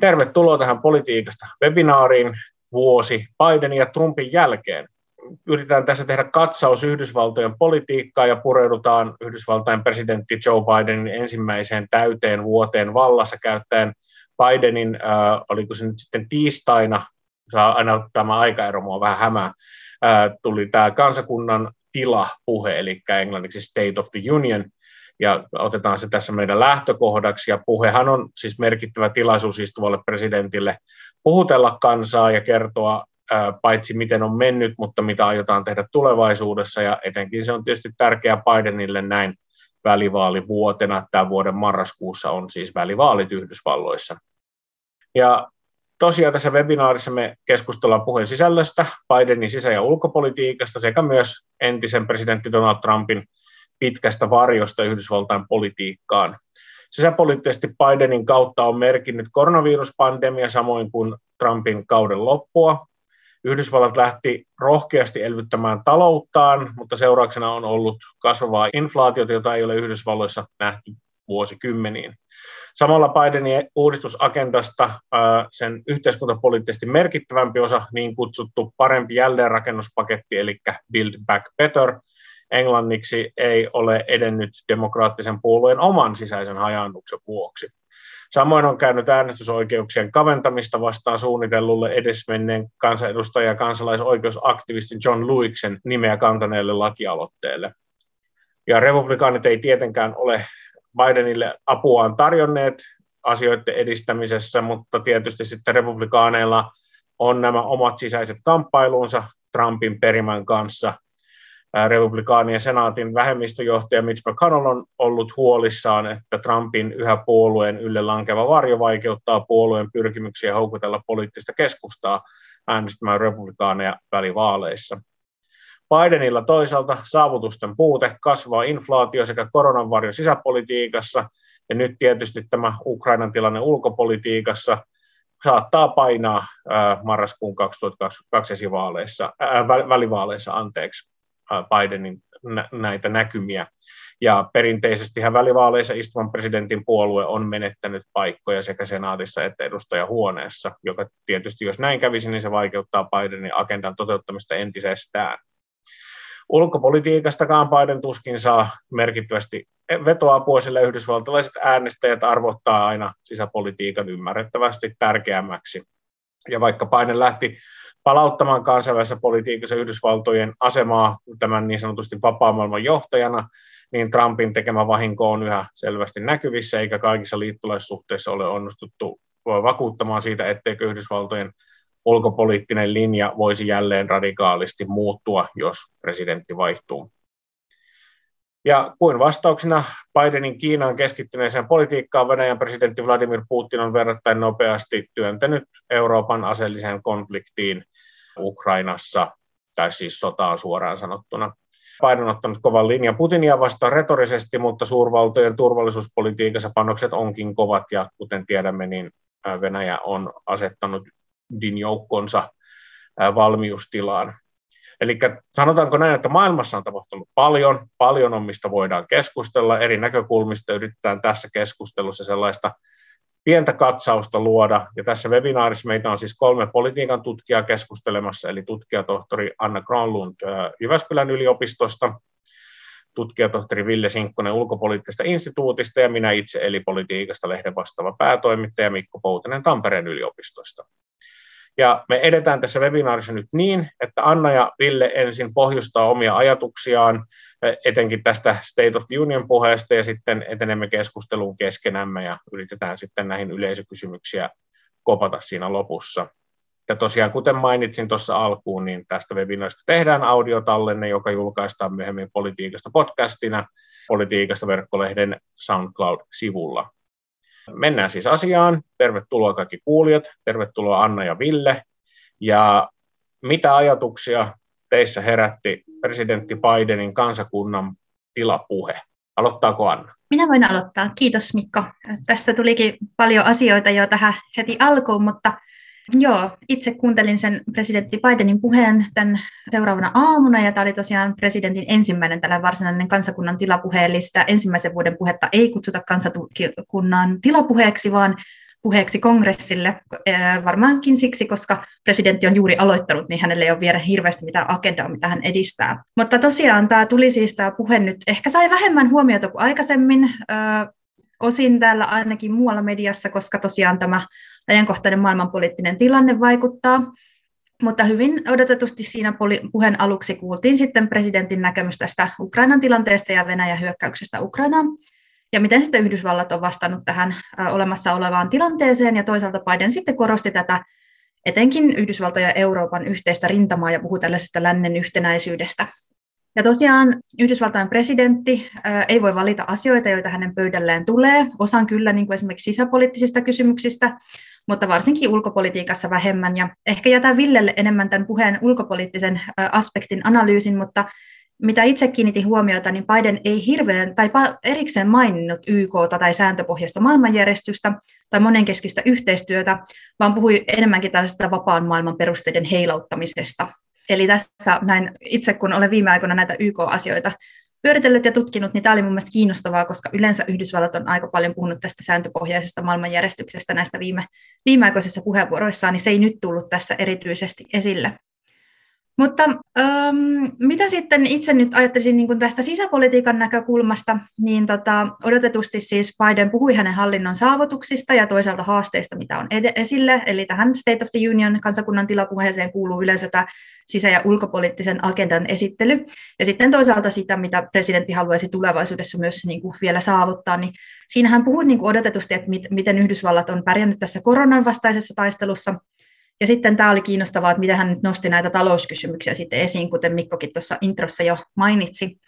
Tervetuloa tähän politiikasta. Webinaariin vuosi Bidenin ja Trumpin jälkeen. Yritetään tässä tehdä katsaus Yhdysvaltojen politiikkaa ja pureudutaan Yhdysvaltain presidentti Joe Bidenin ensimmäiseen täyteen vuoteen vallassa käyttäen. Bidenin, äh, oliko se nyt sitten tiistaina, saa aina tämä aikaero mua vähän hämää, äh, tuli tämä kansakunnan tila-puhe, eli englanniksi State of the Union, ja otetaan se tässä meidän lähtökohdaksi. Ja puhehan on siis merkittävä tilaisuus istuvalle presidentille puhutella kansaa ja kertoa paitsi miten on mennyt, mutta mitä aiotaan tehdä tulevaisuudessa. Ja etenkin se on tietysti tärkeää Bidenille näin välivaalivuotena. Tämän vuoden marraskuussa on siis välivaalit Yhdysvalloissa. Ja tosiaan tässä webinaarissa me keskustellaan puheen sisällöstä, Bidenin sisä- ja ulkopolitiikasta sekä myös entisen presidentti Donald Trumpin pitkästä varjosta Yhdysvaltain politiikkaan. Sisäpoliittisesti Bidenin kautta on merkinnyt koronaviruspandemia samoin kuin Trumpin kauden loppua. Yhdysvallat lähti rohkeasti elvyttämään talouttaan, mutta seurauksena on ollut kasvavaa inflaatiota, jota ei ole Yhdysvalloissa nähty vuosikymmeniin. Samalla Bidenin uudistusagendasta sen yhteiskuntapoliittisesti merkittävämpi osa, niin kutsuttu parempi jälleenrakennuspaketti, eli Build Back Better, englanniksi ei ole edennyt demokraattisen puolueen oman sisäisen hajannuksen vuoksi. Samoin on käynyt äänestysoikeuksien kaventamista vastaan suunnitellulle edesmenneen kansanedustaja ja kansalaisoikeusaktivistin John Lewiksen nimeä kantaneelle lakialoitteelle. Ja republikaanit ei tietenkään ole Bidenille apuaan tarjonneet asioiden edistämisessä, mutta tietysti sitten republikaaneilla on nämä omat sisäiset kamppailunsa Trumpin perimän kanssa – republikaanien senaatin vähemmistöjohtaja Mitch McConnell on ollut huolissaan, että Trumpin yhä puolueen ylle lankeva varjo vaikeuttaa puolueen pyrkimyksiä houkutella poliittista keskustaa äänestämään republikaaneja välivaaleissa. Bidenilla toisaalta saavutusten puute, kasvaa inflaatio sekä koronan varjo sisäpolitiikassa ja nyt tietysti tämä Ukrainan tilanne ulkopolitiikassa saattaa painaa marraskuun 2022 esivaaleissa, ää, välivaaleissa anteeksi. Bidenin näitä näkymiä. Ja perinteisesti välivaaleissa istuvan presidentin puolue on menettänyt paikkoja sekä senaatissa että edustajahuoneessa, joka tietysti jos näin kävisi, niin se vaikeuttaa Bidenin agendan toteuttamista entisestään. Ulkopolitiikastakaan Biden tuskin saa merkittävästi vetoapua, sillä yhdysvaltalaiset äänestäjät arvottaa aina sisäpolitiikan ymmärrettävästi tärkeämmäksi. Ja vaikka Biden lähti palauttamaan kansainvälisessä politiikassa Yhdysvaltojen asemaa tämän niin sanotusti vapaa-maailman johtajana, niin Trumpin tekemä vahinko on yhä selvästi näkyvissä, eikä kaikissa liittolaissuhteissa ole onnistuttu vakuuttamaan siitä, etteikö Yhdysvaltojen ulkopoliittinen linja voisi jälleen radikaalisti muuttua, jos presidentti vaihtuu. Ja kuin vastauksena Bidenin Kiinaan keskittyneeseen politiikkaan Venäjän presidentti Vladimir Putin on verrattain nopeasti työntänyt Euroopan aseelliseen konfliktiin Ukrainassa, tai siis sotaan suoraan sanottuna. Biden on ottanut kovan linjan Putinia vastaan retorisesti, mutta suurvaltojen turvallisuuspolitiikassa panokset onkin kovat, ja kuten tiedämme, niin Venäjä on asettanut joukkonsa valmiustilaan. Eli sanotaanko näin, että maailmassa on tapahtunut paljon, paljon on mistä voidaan keskustella, eri näkökulmista yritetään tässä keskustelussa sellaista pientä katsausta luoda. Ja tässä webinaarissa meitä on siis kolme politiikan tutkijaa keskustelemassa, eli tutkijatohtori Anna Granlund Jyväskylän yliopistosta, tutkijatohtori Ville Sinkkonen ulkopoliittisesta instituutista ja minä itse eli politiikasta lehden vastaava päätoimittaja Mikko Poutanen Tampereen yliopistosta. Ja me edetään tässä webinaarissa nyt niin, että Anna ja Ville ensin pohjustaa omia ajatuksiaan, etenkin tästä State of Union puheesta, ja sitten etenemme keskusteluun keskenämme ja yritetään sitten näihin yleisökysymyksiä kopata siinä lopussa. Ja tosiaan, kuten mainitsin tuossa alkuun, niin tästä webinaarista tehdään audiotallenne, joka julkaistaan myöhemmin politiikasta podcastina politiikasta verkkolehden SoundCloud-sivulla. Mennään siis asiaan. Tervetuloa kaikki kuulijat, tervetuloa Anna ja Ville. Ja mitä ajatuksia teissä herätti presidentti Bidenin kansakunnan tilapuhe? Aloittaako Anna? Minä voin aloittaa. Kiitos Mikko. Tässä tulikin paljon asioita jo tähän heti alkuun, mutta Joo, itse kuuntelin sen presidentti Bidenin puheen tämän seuraavana aamuna, ja tämä oli tosiaan presidentin ensimmäinen tällä varsinainen kansakunnan tilapuhe, eli sitä ensimmäisen vuoden puhetta ei kutsuta kansakunnan tilapuheeksi, vaan puheeksi kongressille, varmaankin siksi, koska presidentti on juuri aloittanut, niin hänelle ei ole vielä hirveästi mitään agendaa, mitä hän edistää. Mutta tosiaan tämä tuli siis tämä puhe nyt, ehkä sai vähemmän huomiota kuin aikaisemmin, osin täällä ainakin muualla mediassa, koska tosiaan tämä ajankohtainen maailmanpoliittinen tilanne vaikuttaa. Mutta hyvin odotetusti siinä puheen aluksi kuultiin sitten presidentin näkemys tästä Ukrainan tilanteesta ja Venäjän hyökkäyksestä Ukrainaan ja miten sitten Yhdysvallat on vastannut tähän olemassa olevaan tilanteeseen, ja toisaalta Biden sitten korosti tätä etenkin Yhdysvaltojen ja Euroopan yhteistä rintamaa ja puhuu tällaisesta lännen yhtenäisyydestä. Ja tosiaan Yhdysvaltain presidentti ei voi valita asioita, joita hänen pöydälleen tulee. Osan kyllä niin kuin esimerkiksi sisäpoliittisista kysymyksistä, mutta varsinkin ulkopolitiikassa vähemmän. Ja ehkä jätän Villelle enemmän tämän puheen ulkopoliittisen aspektin analyysin, mutta mitä itse kiinnitin huomiota, niin Biden ei hirveän tai erikseen maininnut YK tai sääntöpohjaista maailmanjärjestystä tai monenkeskistä yhteistyötä, vaan puhui enemmänkin tällaista vapaan maailman perusteiden heilauttamisesta. Eli tässä näin itse, kun olen viime aikoina näitä YK-asioita pyöritellyt ja tutkinut, niin tämä oli mun mielestä kiinnostavaa, koska yleensä Yhdysvallat on aika paljon puhunut tästä sääntöpohjaisesta maailmanjärjestyksestä näistä viime, viimeaikoisissa puheenvuoroissaan, niin se ei nyt tullut tässä erityisesti esille. Mutta ähm, mitä sitten itse nyt ajattelisin niin tästä sisäpolitiikan näkökulmasta, niin tota, odotetusti siis Biden puhui hänen hallinnon saavutuksista ja toisaalta haasteista, mitä on ed- esille, eli tähän State of the Union kansakunnan tilapuheeseen kuuluu yleensä tämä sisä- ja ulkopoliittisen agendan esittely, ja sitten toisaalta sitä, mitä presidentti haluaisi tulevaisuudessa myös niin kuin vielä saavuttaa, niin siinähän puhui niin odotetusti, että mit- miten Yhdysvallat on pärjännyt tässä koronan vastaisessa taistelussa, ja sitten tämä oli kiinnostavaa, että miten hän nyt nosti näitä talouskysymyksiä sitten esiin, kuten Mikkokin tuossa introssa jo mainitsi.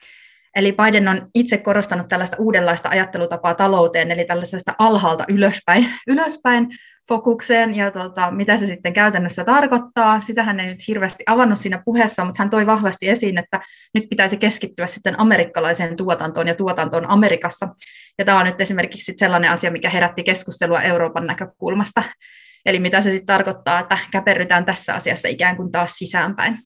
Eli Biden on itse korostanut tällaista uudenlaista ajattelutapaa talouteen, eli tällaisesta alhaalta ylöspäin, ylöspäin fokukseen, ja tuota, mitä se sitten käytännössä tarkoittaa. Sitä hän ei nyt hirveästi avannut siinä puheessa, mutta hän toi vahvasti esiin, että nyt pitäisi keskittyä sitten amerikkalaiseen tuotantoon ja tuotantoon Amerikassa. Ja tämä on nyt esimerkiksi sellainen asia, mikä herätti keskustelua Euroopan näkökulmasta. Eli mitä se sitten tarkoittaa, että käperrytään tässä asiassa ikään kuin taas sisäänpäin.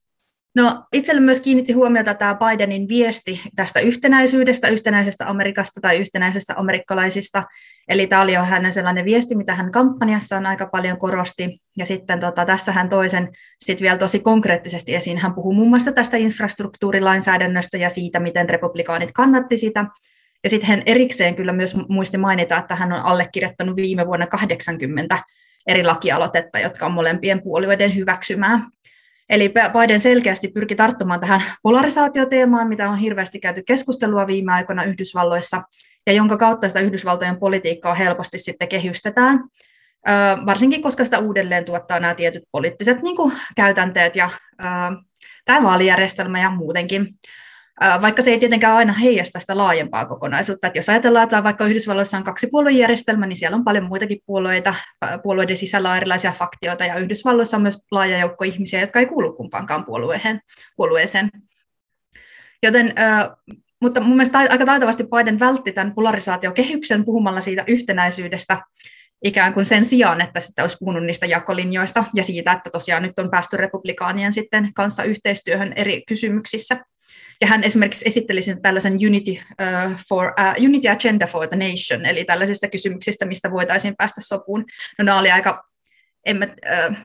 No, itselle myös kiinnitti huomiota tämä Bidenin viesti tästä yhtenäisyydestä, yhtenäisestä Amerikasta tai yhtenäisestä amerikkalaisista. Eli tämä oli jo hänen sellainen viesti, mitä hän kampanjassaan aika paljon korosti. Ja sitten tota, tässä hän toisen sitten vielä tosi konkreettisesti esiin. Hän puhuu muun muassa tästä infrastruktuurilainsäädännöstä ja siitä, miten republikaanit kannatti sitä. Ja sitten hän erikseen kyllä myös muisti mainita, että hän on allekirjoittanut viime vuonna 80 eri lakialoitetta, jotka on molempien puolueiden hyväksymää. Eli Biden selkeästi pyrki tarttumaan tähän polarisaatioteemaan, mitä on hirveästi käyty keskustelua viime aikoina Yhdysvalloissa, ja jonka kautta sitä Yhdysvaltojen politiikkaa helposti sitten kehystetään, varsinkin koska sitä uudelleen tuottaa nämä tietyt poliittiset niin kuin, käytänteet ja tämä vaalijärjestelmä ja muutenkin vaikka se ei tietenkään aina heijasta sitä laajempaa kokonaisuutta. Että jos ajatellaan, että vaikka Yhdysvalloissa on kaksi puoluejärjestelmä, niin siellä on paljon muitakin puolueita, puolueiden sisällä on erilaisia faktioita, ja Yhdysvalloissa on myös laaja joukko ihmisiä, jotka ei kuulu kumpaankaan puolueeseen. puolueeseen. Joten, mutta mun mielestä aika taitavasti Biden vältti tämän polarisaatiokehyksen puhumalla siitä yhtenäisyydestä, ikään kuin sen sijaan, että sitten olisi puhunut niistä jakolinjoista ja siitä, että tosiaan nyt on päästy republikaanien sitten kanssa yhteistyöhön eri kysymyksissä. Ja hän esimerkiksi esitteli sen tällaisen Unity, uh, for, uh, Unity Agenda for the Nation, eli tällaisista kysymyksistä, mistä voitaisiin päästä sopuun. No nämä oli aika, en mä, uh,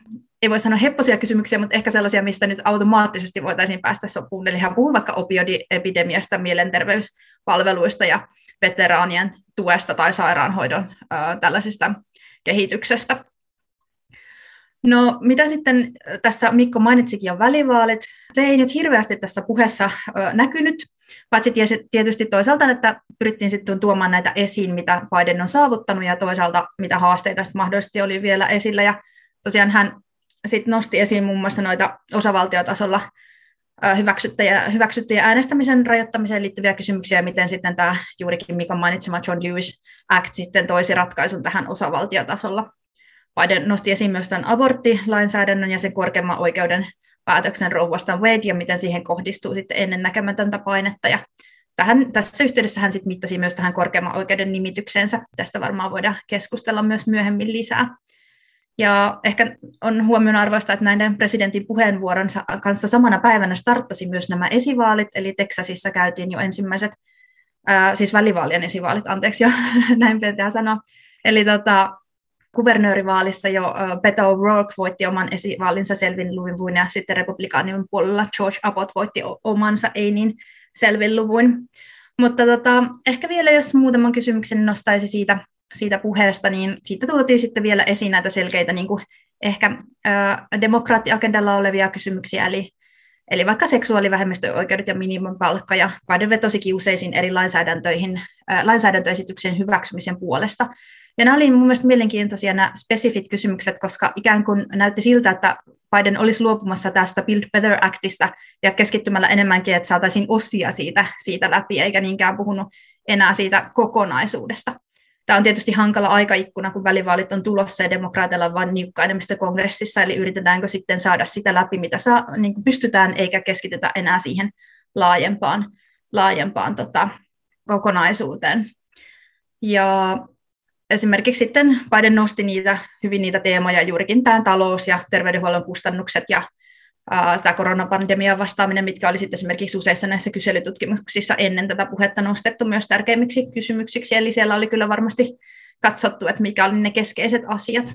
ei voi sanoa hepposia kysymyksiä, mutta ehkä sellaisia, mistä nyt automaattisesti voitaisiin päästä sopuun. Eli hän puhuu vaikka opioidiepidemiasta, mielenterveyspalveluista ja veteraanien tuesta tai sairaanhoidon uh, tällaisista kehityksestä. No mitä sitten tässä Mikko mainitsikin jo välivaalit. Se ei nyt hirveästi tässä puheessa näkynyt, paitsi tietysti toisaalta, että pyrittiin sitten tuomaan näitä esiin, mitä Biden on saavuttanut ja toisaalta mitä haasteita mahdollisesti oli vielä esillä. Ja tosiaan hän sitten nosti esiin muun muassa noita osavaltiotasolla hyväksyttyjä, hyväksyttyjä äänestämisen rajoittamiseen liittyviä kysymyksiä, ja miten sitten tämä juurikin Mikon mainitsema John Lewis Act sitten toisi ratkaisun tähän osavaltiotasolla. Biden nosti esiin myös tämän aborttilainsäädännön ja sen korkeamman oikeuden päätöksen rouvasta Wade ja miten siihen kohdistuu sitten ennennäkemätöntä painetta. Ja tähän, tässä yhteydessä hän sitten mittasi myös tähän korkeamman oikeuden nimityksensä. Tästä varmaan voidaan keskustella myös myöhemmin lisää. Ja ehkä on huomionarvoista, että näiden presidentin puheenvuoron kanssa samana päivänä starttasi myös nämä esivaalit, eli Teksasissa käytiin jo ensimmäiset, ää, siis välivaalien esivaalit, anteeksi jo, näin pitää sanoa. Eli tota, kuvernöörivaalissa jo Beto O'Rourke voitti oman esivaalinsa selvin luvuin ja sitten republikaanien puolella George Abbott voitti omansa ei niin selvin luvuin. Mutta tota, ehkä vielä jos muutaman kysymyksen nostaisi siitä, siitä puheesta, niin siitä tultiin sitten vielä esiin näitä selkeitä niin kuin ehkä ää, demokraattiagendalla olevia kysymyksiä, eli, eli vaikka seksuaalivähemmistöoikeudet ja minimumipalkka, ja Biden vetosikin useisiin eri lainsäädäntöihin, ää, lainsäädäntöesityksen hyväksymisen puolesta. Ja nämä olivat mielestäni mielenkiintoisia nämä spesifit kysymykset, koska ikään kuin näytti siltä, että Biden olisi luopumassa tästä Build Better Actista ja keskittymällä enemmänkin, että saataisiin osia siitä, siitä läpi, eikä niinkään puhunut enää siitä kokonaisuudesta. Tämä on tietysti hankala aikaikkuna, kun välivaalit on tulossa ja demokraatilla on vain niukka enemmistö kongressissa, eli yritetäänkö sitten saada sitä läpi, mitä saa, niin kuin pystytään, eikä keskitytä enää siihen laajempaan, laajempaan tota, kokonaisuuteen. Ja esimerkiksi sitten Biden nosti niitä, hyvin niitä teemoja, juurikin tämä talous ja terveydenhuollon kustannukset ja tämä koronapandemian vastaaminen, mitkä oli sitten esimerkiksi useissa näissä kyselytutkimuksissa ennen tätä puhetta nostettu myös tärkeimmiksi kysymyksiksi, eli siellä oli kyllä varmasti katsottu, että mikä oli ne keskeiset asiat.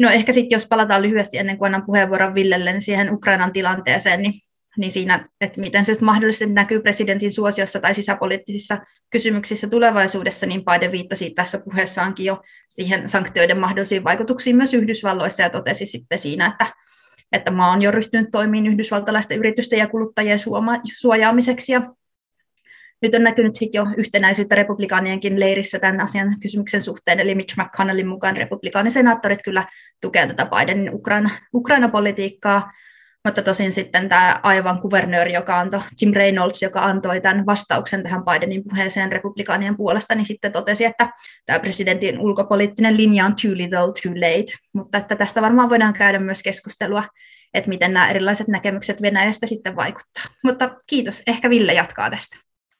No ehkä sitten jos palataan lyhyesti ennen kuin annan puheenvuoron Villelle niin siihen Ukrainan tilanteeseen, niin niin siinä, että miten se mahdollisesti näkyy presidentin suosiossa tai sisäpoliittisissa kysymyksissä tulevaisuudessa, niin Biden viittasi tässä puheessaankin jo siihen sanktioiden mahdollisiin vaikutuksiin myös Yhdysvalloissa ja totesi sitten siinä, että, että maa on jo ryhtynyt toimiin yhdysvaltalaisten yritysten ja kuluttajien suojaamiseksi. Ja nyt on näkynyt sitten jo yhtenäisyyttä republikaanienkin leirissä tämän asian kysymyksen suhteen, eli Mitch McConnellin mukaan republikaanisenaattorit kyllä tukevat tätä Bidenin Ukraina, Ukraina-politiikkaa, mutta tosin sitten tämä aivan kuvernööri, joka antoi, Kim Reynolds, joka antoi tämän vastauksen tähän Bidenin puheeseen republikaanien puolesta, niin sitten totesi, että tämä presidentin ulkopoliittinen linja on too little, too late. Mutta että tästä varmaan voidaan käydä myös keskustelua, että miten nämä erilaiset näkemykset Venäjästä sitten vaikuttaa. Mutta kiitos. Ehkä Ville jatkaa tästä.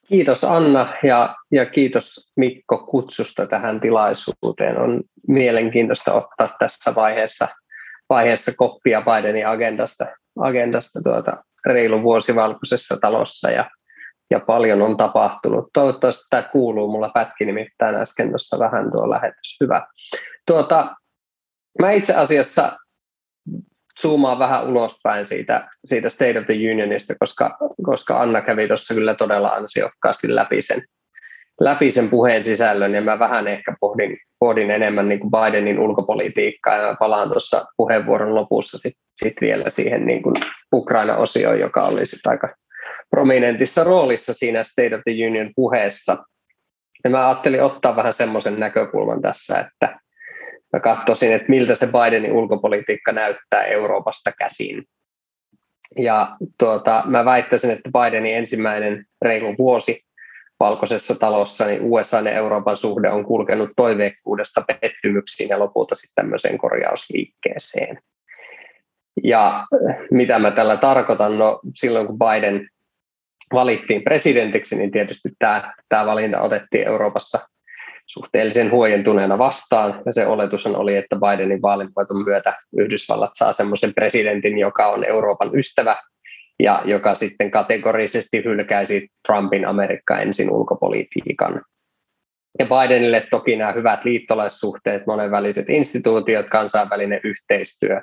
Kiitos Anna ja, ja kiitos Mikko kutsusta tähän tilaisuuteen. On mielenkiintoista ottaa tässä vaiheessa, vaiheessa koppia Bidenin agendasta agendasta tuota, reilu vuosi valkoisessa talossa ja, ja paljon on tapahtunut. Toivottavasti tämä kuuluu, mulla pätki nimittäin äsken tuossa vähän tuo lähetys. Hyvä. Tuota, mä itse asiassa zoomaan vähän ulospäin siitä, siitä State of the Unionista, koska, koska Anna kävi tuossa kyllä todella ansiokkaasti läpi sen, läpi sen puheen sisällön, ja mä vähän ehkä pohdin, pohdin enemmän niin kuin Bidenin ulkopolitiikkaa, ja mä palaan tuossa puheenvuoron lopussa sitten sit vielä siihen niin kuin Ukraina-osioon, joka oli sit aika prominentissa roolissa siinä State of the Union puheessa. Ja mä ajattelin ottaa vähän semmoisen näkökulman tässä, että mä katsoisin, että miltä se Bidenin ulkopolitiikka näyttää Euroopasta käsin. Ja tuota, mä väittäisin, että Bidenin ensimmäinen reilu vuosi valkoisessa talossa, niin USA ja Euroopan suhde on kulkenut toiveikkuudesta pettymyksiin ja lopulta sitten tämmöiseen korjausliikkeeseen. Ja mitä mä tällä tarkoitan? No silloin kun Biden valittiin presidentiksi, niin tietysti tämä, tämä valinta otettiin Euroopassa suhteellisen huojentuneena vastaan. Ja se oletus oli, että Bidenin vaalinvoiton myötä Yhdysvallat saa semmoisen presidentin, joka on Euroopan ystävä ja joka sitten kategorisesti hylkäisi Trumpin Amerikka ensin ulkopolitiikan. Ja Bidenille toki nämä hyvät liittolaissuhteet, monenväliset instituutiot, kansainvälinen yhteistyö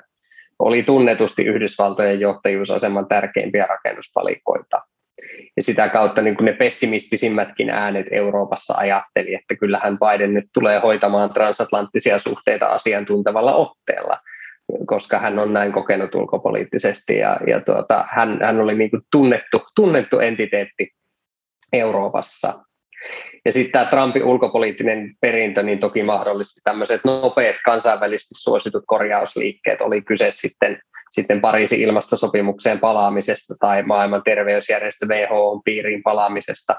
oli tunnetusti Yhdysvaltojen johtajuusaseman tärkeimpiä rakennuspalikoita. Ja sitä kautta niin kuin ne pessimistisimmätkin äänet Euroopassa ajatteli, että kyllähän Biden nyt tulee hoitamaan transatlanttisia suhteita asiantuntevalla otteella – koska hän on näin kokenut ulkopoliittisesti ja, ja tuota, hän, hän oli niin kuin tunnettu, tunnettu entiteetti Euroopassa. Ja sitten tämä Trumpin ulkopoliittinen perintö niin toki mahdollisti tämmöiset nopeat kansainvälisesti suositut korjausliikkeet, oli kyse sitten, sitten Pariisin ilmastosopimukseen palaamisesta tai maailman terveysjärjestö WHO piiriin palaamisesta.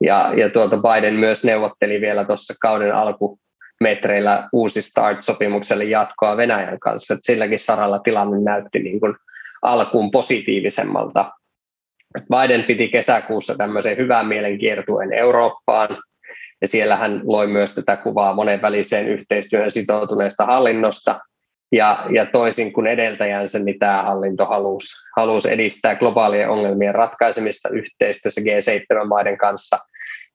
Ja, ja tuota Biden myös neuvotteli vielä tuossa kauden alku, metreillä uusi START-sopimukselle jatkoa Venäjän kanssa. Että silläkin saralla tilanne näytti niin kuin alkuun positiivisemmalta. Biden piti kesäkuussa tämmöisen hyvän mielen kiertueen Eurooppaan, ja siellä hän loi myös tätä kuvaa monenväliseen yhteistyöhön sitoutuneesta hallinnosta, ja, ja toisin kuin edeltäjänsä, niin tämä hallinto halusi, halusi edistää globaalien ongelmien ratkaisemista yhteistyössä G7-maiden kanssa –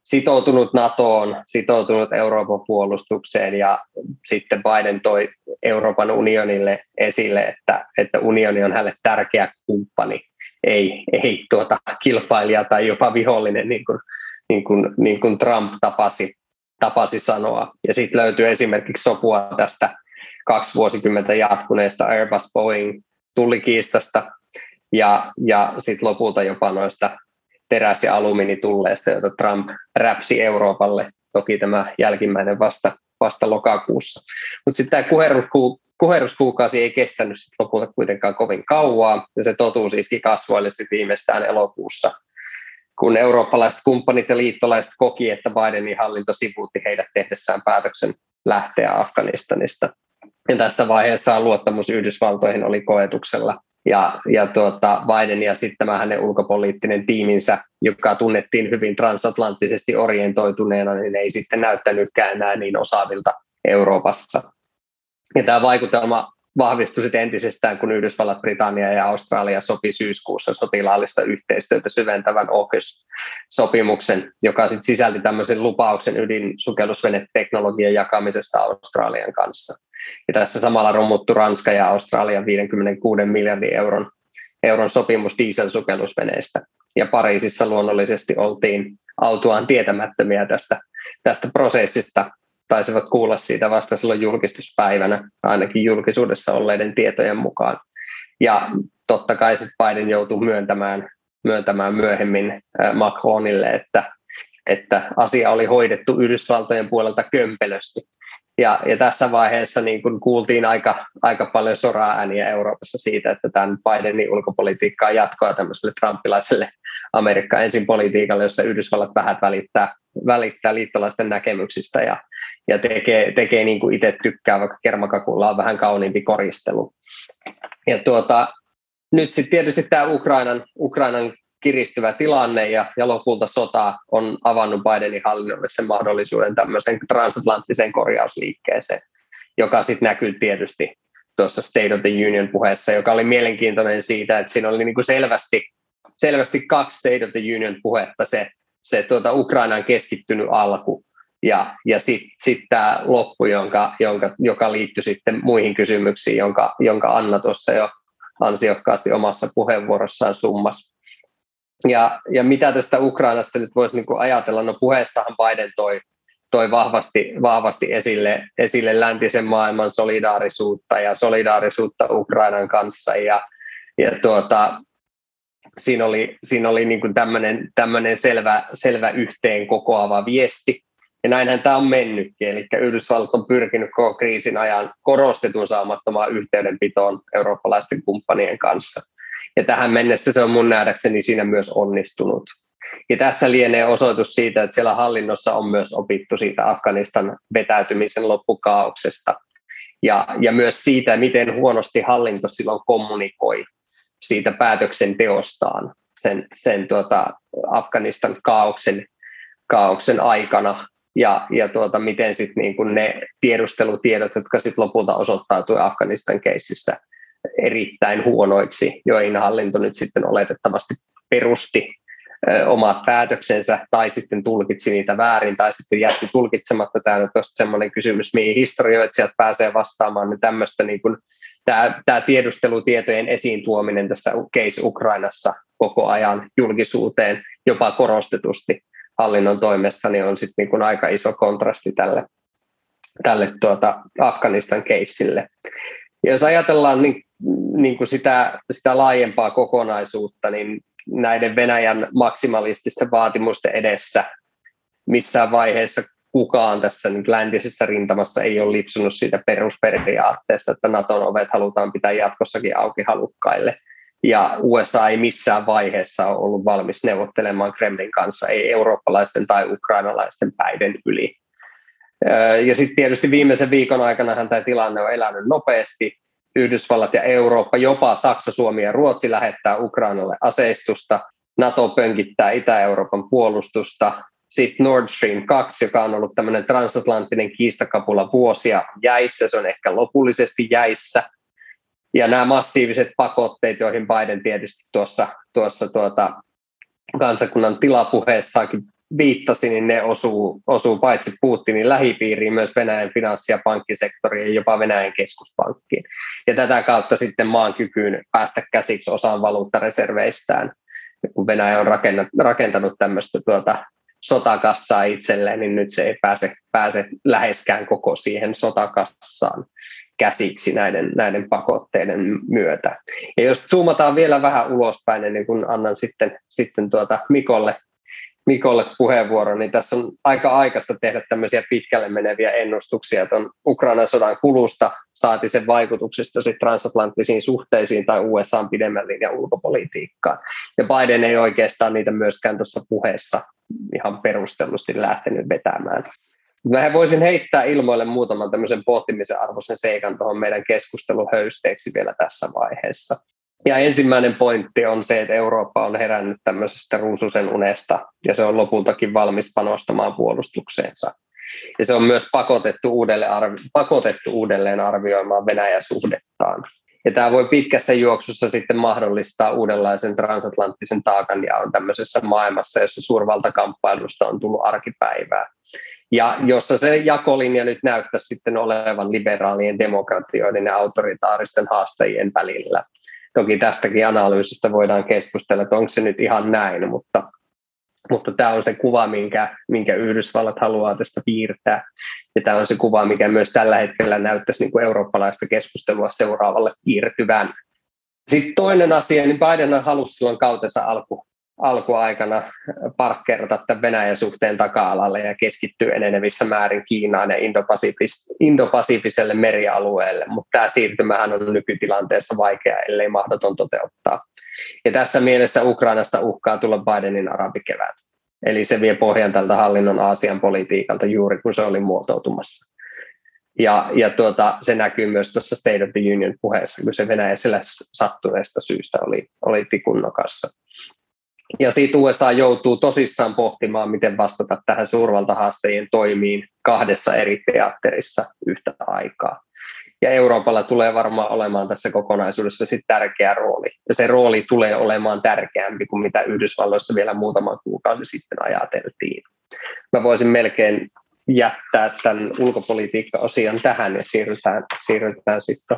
sitoutunut NATOon, sitoutunut Euroopan puolustukseen ja sitten Biden toi Euroopan unionille esille, että, että unioni on hänelle tärkeä kumppani, ei, ei tuota kilpailija tai jopa vihollinen, niin kuin, niin kuin, niin kuin Trump tapasi, tapasi sanoa. Ja sitten löytyy esimerkiksi sopua tästä kaksi vuosikymmentä jatkuneesta Airbus-Boeing tullikiistasta ja, ja sitten lopulta jopa noista teräs- ja alumiinitulleista, joita Trump räpsi Euroopalle. Toki tämä jälkimmäinen vasta, vasta lokakuussa. Mutta sitten tämä kuherruskuu, kuheruskuukausi ei kestänyt sit lopulta kuitenkaan kovin kauaa, ja se totuus iski kasvoille sitten viimeistään elokuussa, kun eurooppalaiset kumppanit ja liittolaiset koki, että Bidenin hallinto sivuutti heidät tehdessään päätöksen lähteä Afganistanista. Ja tässä vaiheessa luottamus Yhdysvaltoihin oli koetuksella ja, ja tuota, Biden ja sitten tämä hänen ulkopoliittinen tiiminsä, joka tunnettiin hyvin transatlanttisesti orientoituneena, niin ei sitten näyttänytkään enää niin osaavilta Euroopassa. Ja tämä vaikutelma vahvistui sitten entisestään, kun Yhdysvallat, Britannia ja Australia sopi syyskuussa sotilaallista yhteistyötä syventävän AUKUS-sopimuksen, joka sitten sisälti tämmöisen lupauksen ydinsukellusveneteknologian jakamisesta Australian kanssa. Ja tässä samalla romuttu Ranska ja Australia 56 miljardin euron, euron sopimus dieselsukellusveneistä. Ja Pariisissa luonnollisesti oltiin autuaan tietämättömiä tästä, tästä prosessista. Taisivat kuulla siitä vasta silloin julkistuspäivänä, ainakin julkisuudessa olleiden tietojen mukaan. Ja totta kai sitten Biden joutui myöntämään, myöntämään myöhemmin Macronille, että, että asia oli hoidettu Yhdysvaltojen puolelta kömpelösti ja, ja tässä vaiheessa niin kun kuultiin aika, aika paljon sora-ääniä Euroopassa siitä, että tämän Bidenin ulkopolitiikkaa jatkoa tämmöiselle trumpilaiselle Amerikka ensin politiikalle, jossa Yhdysvallat vähän välittää, välittää liittolaisten näkemyksistä ja, ja tekee, tekee niin kuin itse tykkää, vaikka kermakakulla on vähän kauniimpi koristelu. Ja tuota, nyt sitten tietysti tämä Ukrainan, Ukrainan kiristyvä tilanne ja, ja lopulta sota on avannut Bidenin hallinnolle sen mahdollisuuden tämmöiseen transatlanttiseen korjausliikkeeseen, joka sitten näkyy tietysti tuossa State of the Union puheessa, joka oli mielenkiintoinen siitä, että siinä oli niin kuin selvästi, selvästi kaksi State of the Union puhetta, se, se tuota Ukrainan keskittynyt alku ja, ja sitten sit tämä loppu, jonka, jonka, joka liittyi sitten muihin kysymyksiin, jonka, jonka Anna tuossa jo ansiokkaasti omassa puheenvuorossaan summas. Ja, ja mitä tästä Ukrainasta nyt voisi niin kuin ajatella? No puheessahan Biden toi, toi vahvasti, vahvasti esille, esille läntisen maailman solidaarisuutta ja solidaarisuutta Ukrainan kanssa. Ja, ja tuota, siinä oli, siinä oli niin tämmöinen, tämmöinen selvä, selvä yhteen kokoava viesti. Ja näinhän tämä on mennytkin, eli Yhdysvallat on pyrkinyt koko kriisin ajan korostetun saamattomaan yhteydenpitoon eurooppalaisten kumppanien kanssa. Ja tähän mennessä se on mun nähdäkseni siinä myös onnistunut. Ja tässä lienee osoitus siitä, että siellä hallinnossa on myös opittu siitä Afganistan vetäytymisen loppukaauksesta. Ja, ja myös siitä, miten huonosti hallinto silloin kommunikoi siitä päätöksenteostaan sen, sen tuota Afganistan kaauksen, kaauksen aikana ja, ja tuota, miten sitten niin ne tiedustelutiedot, jotka sitten lopulta osoittautui Afganistan keississä erittäin huonoiksi, joihin hallinto nyt sitten oletettavasti perusti omat päätöksensä tai sitten tulkitsi niitä väärin tai sitten jätti tulkitsematta. Tämä on sellainen kysymys, mihin historioitsijat pääsee vastaamaan, niin tämmöistä niin kuin, tämä, tämä tiedustelutietojen esiin tuominen tässä case Ukrainassa koko ajan julkisuuteen jopa korostetusti hallinnon toimesta niin on sitten niin kuin aika iso kontrasti tälle, tälle tuota Afganistan keissille. Jos ajatellaan niin niin kuin sitä, sitä laajempaa kokonaisuutta, niin näiden Venäjän maksimalististen vaatimusten edessä missään vaiheessa kukaan tässä nyt läntisessä rintamassa ei ole lipsunut siitä perusperiaatteesta, että Naton ovet halutaan pitää jatkossakin auki halukkaille. Ja USA ei missään vaiheessa ole ollut valmis neuvottelemaan Kremlin kanssa, ei eurooppalaisten tai ukrainalaisten päiden yli. Ja sitten tietysti viimeisen viikon aikana tämä tilanne on elänyt nopeasti. Yhdysvallat ja Eurooppa, jopa Saksa, Suomi ja Ruotsi lähettää Ukrainalle aseistusta, NATO pönkittää Itä-Euroopan puolustusta, sitten Nord Stream 2, joka on ollut tämmöinen transatlanttinen kiistakapula vuosia jäissä, se on ehkä lopullisesti jäissä. Ja nämä massiiviset pakotteet, joihin Biden tietysti tuossa, tuossa tuota, kansakunnan tilapuheessakin viittasi, niin ne osuu, osuu paitsi Putinin lähipiiriin myös Venäjän finanssi- ja pankkisektoriin ja jopa Venäjän keskuspankkiin. Ja tätä kautta sitten maan kykyyn päästä käsiksi osaan valuuttareserveistään. Kun Venäjä on rakentanut tämmöistä tuota sotakassaa itselleen, niin nyt se ei pääse, pääse läheskään koko siihen sotakassaan käsiksi näiden, näiden pakotteiden myötä. Ja jos zoomataan vielä vähän ulospäin, niin kun annan sitten, sitten tuota Mikolle, Mikolle puheenvuoron, niin tässä on aika aikaista tehdä tämmöisiä pitkälle meneviä ennustuksia tuon Ukrainan sodan kulusta, saati sen vaikutuksista sit transatlanttisiin suhteisiin tai USA pidemmän linjan ulkopolitiikkaan. Ja Biden ei oikeastaan niitä myöskään tuossa puheessa ihan perustellusti lähtenyt vetämään. Mä voisin heittää ilmoille muutaman tämmöisen pohtimisen arvoisen seikan tuohon meidän keskusteluhöysteeksi vielä tässä vaiheessa. Ja ensimmäinen pointti on se, että Eurooppa on herännyt tämmöisestä ruususen unesta ja se on lopultakin valmis panostamaan puolustukseensa. Ja se on myös pakotettu uudelleen, arvi- pakotettu uudelleen arvioimaan Venäjän suhdettaan. Ja tämä voi pitkässä juoksussa sitten mahdollistaa uudenlaisen transatlanttisen taakanjaon tämmöisessä maailmassa, jossa suurvaltakamppailusta on tullut arkipäivää ja jossa se jakolinja nyt näyttäisi sitten olevan liberaalien demokratioiden ja autoritaaristen haastajien välillä. Toki tästäkin analyysistä voidaan keskustella, että onko se nyt ihan näin, mutta, mutta tämä on se kuva, minkä, minkä Yhdysvallat haluaa tästä piirtää. Ja tämä on se kuva, mikä myös tällä hetkellä näyttäisi niin kuin eurooppalaista keskustelua seuraavalle piirtyvän. Sitten toinen asia, niin Biden halusi silloin kautensa alku, alkuaikana parkkeerata tämän Venäjän suhteen taka-alalle ja keskittyy enenevissä määrin Kiinaan ja Indo-Pasifis- Indo-Pasifiselle merialueelle, mutta tämä siirtymähän on nykytilanteessa vaikea, ellei mahdoton toteuttaa. Ja tässä mielessä Ukrainasta uhkaa tulla Bidenin arabikevät. Eli se vie pohjan tältä hallinnon Aasian politiikalta juuri kun se oli muotoutumassa. Ja, ja tuota, se näkyy myös tuossa State of the Union puheessa, kun se Venäjällä sattuneesta syystä oli, oli tikunnokassa. Ja siitä USA joutuu tosissaan pohtimaan, miten vastata tähän suurvaltahaastajien toimiin kahdessa eri teatterissa yhtä aikaa. Ja Euroopalla tulee varmaan olemaan tässä kokonaisuudessa sit tärkeä rooli. Ja se rooli tulee olemaan tärkeämpi kuin mitä Yhdysvalloissa vielä muutama kuukausi sitten ajateltiin. Mä voisin melkein jättää tämän ulkopolitiikka-osion tähän ja siirrytään, siirrytään sitten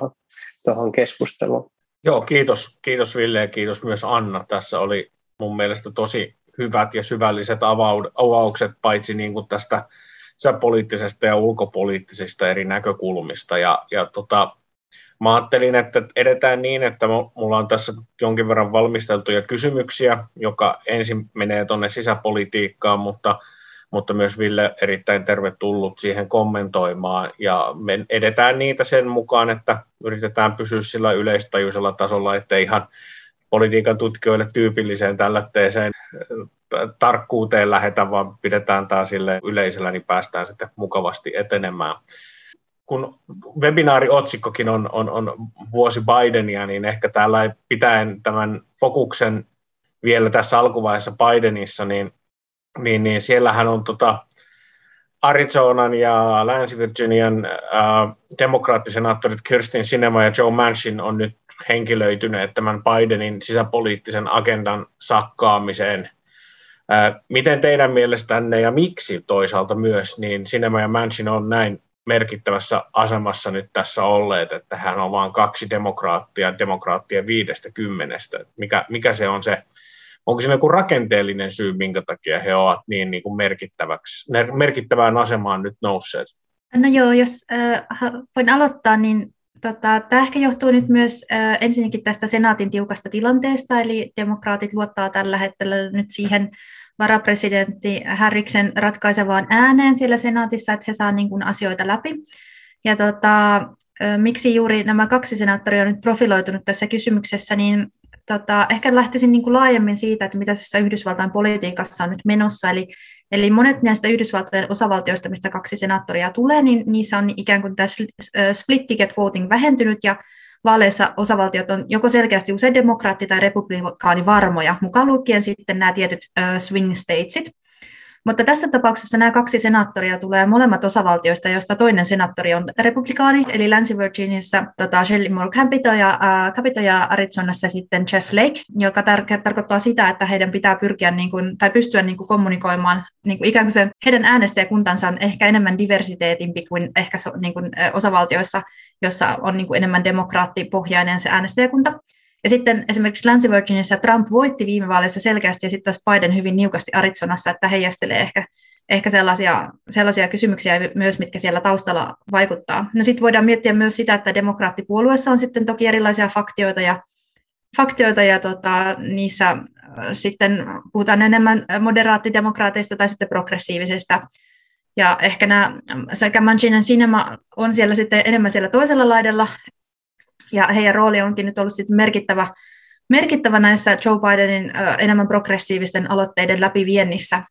tuohon keskusteluun. Joo, kiitos. Kiitos Ville ja kiitos myös Anna. Tässä oli mun mielestä tosi hyvät ja syvälliset avaukset, paitsi niin kuin tästä poliittisesta ja ulkopoliittisista eri näkökulmista. Ja, ja tota, mä ajattelin, että edetään niin, että mulla on tässä jonkin verran valmisteltuja kysymyksiä, joka ensin menee tuonne sisäpolitiikkaan, mutta, mutta myös Ville erittäin tervetullut siihen kommentoimaan. Ja me edetään niitä sen mukaan, että yritetään pysyä sillä yleistajuisella tasolla, ettei ihan politiikan tutkijoille tyypilliseen äh, tarkkuuteen lähetä, vaan pidetään tämä sille yleisellä, niin päästään sitten mukavasti etenemään. Kun webinaariotsikkokin on, on, on vuosi Bidenia, niin ehkä täällä pitäen tämän fokuksen vielä tässä alkuvaiheessa Bidenissa, niin, niin, niin siellähän on tota Arizonan ja Länsi-Virginian äh, demokraattisenaattorit Kirstin Sinema ja Joe Manchin on nyt henkilöityneet tämän Bidenin sisäpoliittisen agendan sakkaamiseen. Miten teidän mielestänne ja miksi toisaalta myös, niin Sinema ja Manchin on näin merkittävässä asemassa nyt tässä olleet, että hän on vain kaksi demokraattia, demokraattia viidestä kymmenestä. Mikä, mikä se on se, onko se joku rakenteellinen syy, minkä takia he ovat niin, niin kuin merkittäväksi, merkittävään asemaan nyt nousseet? No joo, jos äh, voin aloittaa, niin Tota, tämä ehkä johtuu nyt myös äh, ensinnäkin tästä senaatin tiukasta tilanteesta, eli demokraatit luottaa tällä hetkellä nyt siihen varapresidentti Harriksen ratkaisevaan ääneen siellä senaatissa, että he saavat niin asioita läpi. Ja tota, miksi juuri nämä kaksi senaattoria on nyt profiloitunut tässä kysymyksessä, niin tota, ehkä lähtisin niin kuin laajemmin siitä, että mitä tässä Yhdysvaltain politiikassa on nyt menossa. Eli, eli monet näistä Yhdysvaltojen osavaltioista, mistä kaksi senaattoria tulee, niin niissä on ikään kuin tämä split ticket voting vähentynyt ja vaaleissa osavaltiot on joko selkeästi usein demokraatti- tai republikaani varmoja, mukaan lukien sitten nämä tietyt swing statesit. Mutta tässä tapauksessa nämä kaksi senaattoria tulee molemmat osavaltioista, joista toinen senaattori on republikaani, eli Länsi-Virginiassa tota Shelley Moore Capito ja, äh, Capito ja Arizonassa sitten Jeff Lake, joka tar- tarkoittaa sitä, että heidän pitää pyrkiä niin kuin, tai pystyä niin kuin kommunikoimaan niin kuin ikään kuin se, heidän äänestäjäkuntansa on ehkä enemmän diversiteetimpi kuin ehkä so, niin kuin, osavaltioissa, jossa on niin kuin enemmän demokraattipohjainen se äänestäjäkunta. Ja sitten esimerkiksi Länsi-Virginiassa Trump voitti viime vaaleissa selkeästi ja sitten taas Biden hyvin niukasti Arizonassa, että heijastelee ehkä, ehkä sellaisia, sellaisia kysymyksiä myös, mitkä siellä taustalla vaikuttaa. No sitten voidaan miettiä myös sitä, että demokraattipuolueessa on sitten toki erilaisia faktioita ja, faktioita ja tota, niissä äh, sitten puhutaan enemmän moderaattidemokraateista tai sitten progressiivisista. Ja ehkä nämä sekä Manchin ja Sinema on siellä sitten enemmän siellä toisella laidalla, ja heidän rooli onkin nyt ollut sitten merkittävä, merkittävä näissä Joe Bidenin enemmän progressiivisten aloitteiden läpiviennissä.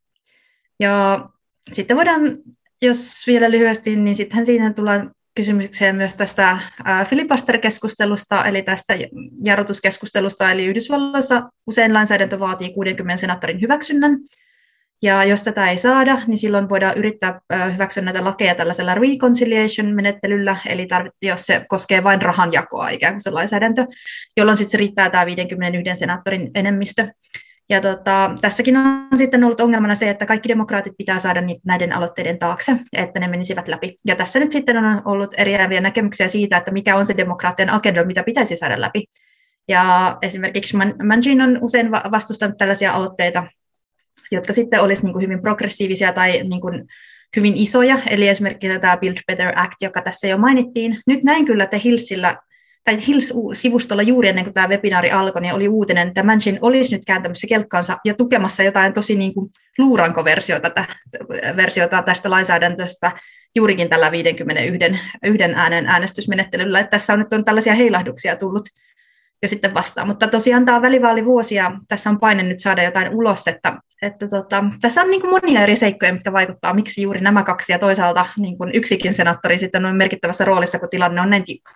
Ja sitten voidaan, jos vielä lyhyesti, niin sitten siinä tullaan kysymykseen myös tästä filibuster-keskustelusta, eli tästä jarrutuskeskustelusta, eli Yhdysvalloissa usein lainsäädäntö vaatii 60 senaattorin hyväksynnän, ja jos tätä ei saada, niin silloin voidaan yrittää hyväksyä näitä lakeja tällaisella reconciliation-menettelyllä, eli jos se koskee vain rahanjakoa ikään kuin se lainsäädäntö, jolloin sitten se riittää tämä 51 senaattorin enemmistö. Ja tota, tässäkin on sitten ollut ongelmana se, että kaikki demokraatit pitää saada näiden aloitteiden taakse, että ne menisivät läpi. Ja tässä nyt sitten on ollut eriäviä näkemyksiä siitä, että mikä on se demokraattien agenda, mitä pitäisi saada läpi. Ja esimerkiksi Manchin on usein vastustanut tällaisia aloitteita, jotka sitten olisi niin kuin hyvin progressiivisia tai niin kuin hyvin isoja, eli esimerkiksi tämä Build Better Act, joka tässä jo mainittiin. Nyt näin kyllä te Hillsillä tai Hills-sivustolla juuri ennen kuin tämä webinaari alkoi, niin oli uutinen, että Manchin olisi nyt kääntämässä kelkkansa ja tukemassa jotain tosi niin kuin luuranko-versiota versiota tästä lainsäädäntöstä juurikin tällä 51 yhden äänen äänestysmenettelyllä. Että tässä on nyt on tällaisia heilahduksia tullut jo sitten vastaan. Mutta tosiaan tämä on välivaalivuosi ja tässä on paine nyt saada jotain ulos, että, että tota, tässä on niin kuin monia eri seikkoja, mitkä vaikuttaa, miksi juuri nämä kaksi ja toisaalta niin kuin yksikin senaattori sitten on merkittävässä roolissa, kun tilanne on näin tiukka.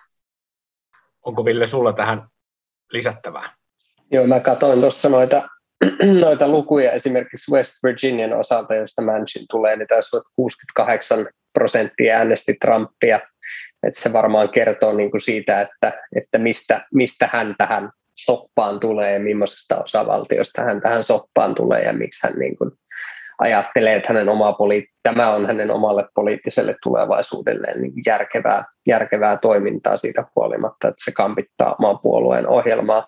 Onko Ville sulla tähän lisättävää? Joo, mä katsoin tuossa noita, noita lukuja esimerkiksi West Virginian osalta, josta Manchin tulee, niin taisi 68 prosenttia äänesti Trumpia – että se varmaan kertoo niin kuin siitä, että, että mistä, mistä hän tähän soppaan tulee ja millaisesta osavaltiosta hän tähän soppaan tulee ja miksi hän niin kuin ajattelee, että hänen oma poli- tämä on hänen omalle poliittiselle tulevaisuudelleen niin järkevää, järkevää toimintaa siitä huolimatta, että se kampittaa oman puolueen ohjelmaa.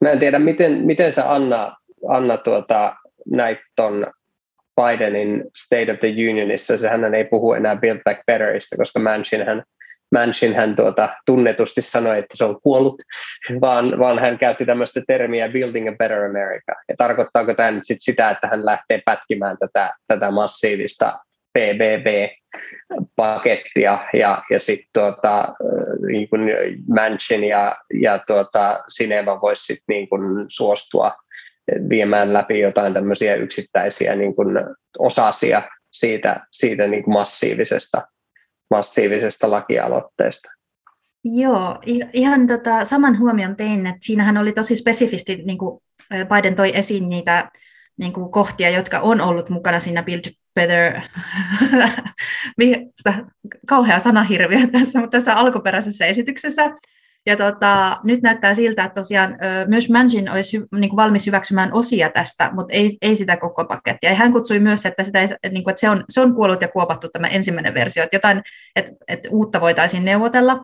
Mä en tiedä, miten, miten sä Anna, Anna tuota, näit ton Bidenin State of the Unionissa, se hän ei puhu enää Build Back Betterista, koska Manchin hän Manchin hän tuota, tunnetusti sanoi, että se on kuollut, vaan, vaan hän käytti tämmöistä termiä Building a Better America. Ja tarkoittaako tämä nyt sit sitä, että hän lähtee pätkimään tätä, tätä massiivista PBB-pakettia ja, ja sitten tuota, niin Manchin ja, ja tuota, Sinema voisi sitten niin suostua viemään läpi jotain tämmöisiä yksittäisiä niin kuin osasia siitä, siitä niin kuin massiivisesta massiivisesta lakialoitteesta. Joo, ihan tota, saman huomion tein, että siinähän oli tosi spesifisti, niin kuin Biden toi esiin niitä niin kuin kohtia, jotka on ollut mukana siinä Build Better, kauhea sanahirviö tässä, mutta tässä alkuperäisessä esityksessä, ja tota, nyt näyttää siltä, että tosiaan myös Manchin olisi hy, niin kuin valmis hyväksymään osia tästä, mutta ei, ei sitä koko pakettia. Ja hän kutsui myös, että, sitä ei, niin kuin, että se, on, se on kuollut ja kuopattu tämä ensimmäinen versio, että jotain, että, että uutta voitaisiin neuvotella.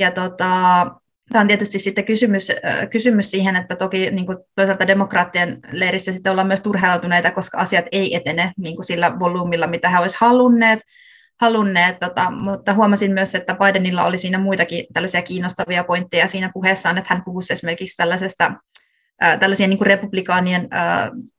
Ja tota, Tämä on tietysti sitten kysymys, kysymys siihen, että toki niin kuin toisaalta demokraattien leirissä sitten ollaan myös turhautuneita, koska asiat ei etene niin kuin sillä volyymilla, mitä he olisivat halunneet halunneet, tota, mutta huomasin myös, että Bidenilla oli siinä muitakin tällaisia kiinnostavia pointteja siinä puheessaan, että hän puhuisi esimerkiksi tällaisesta tällaisia niin kuin republikaanien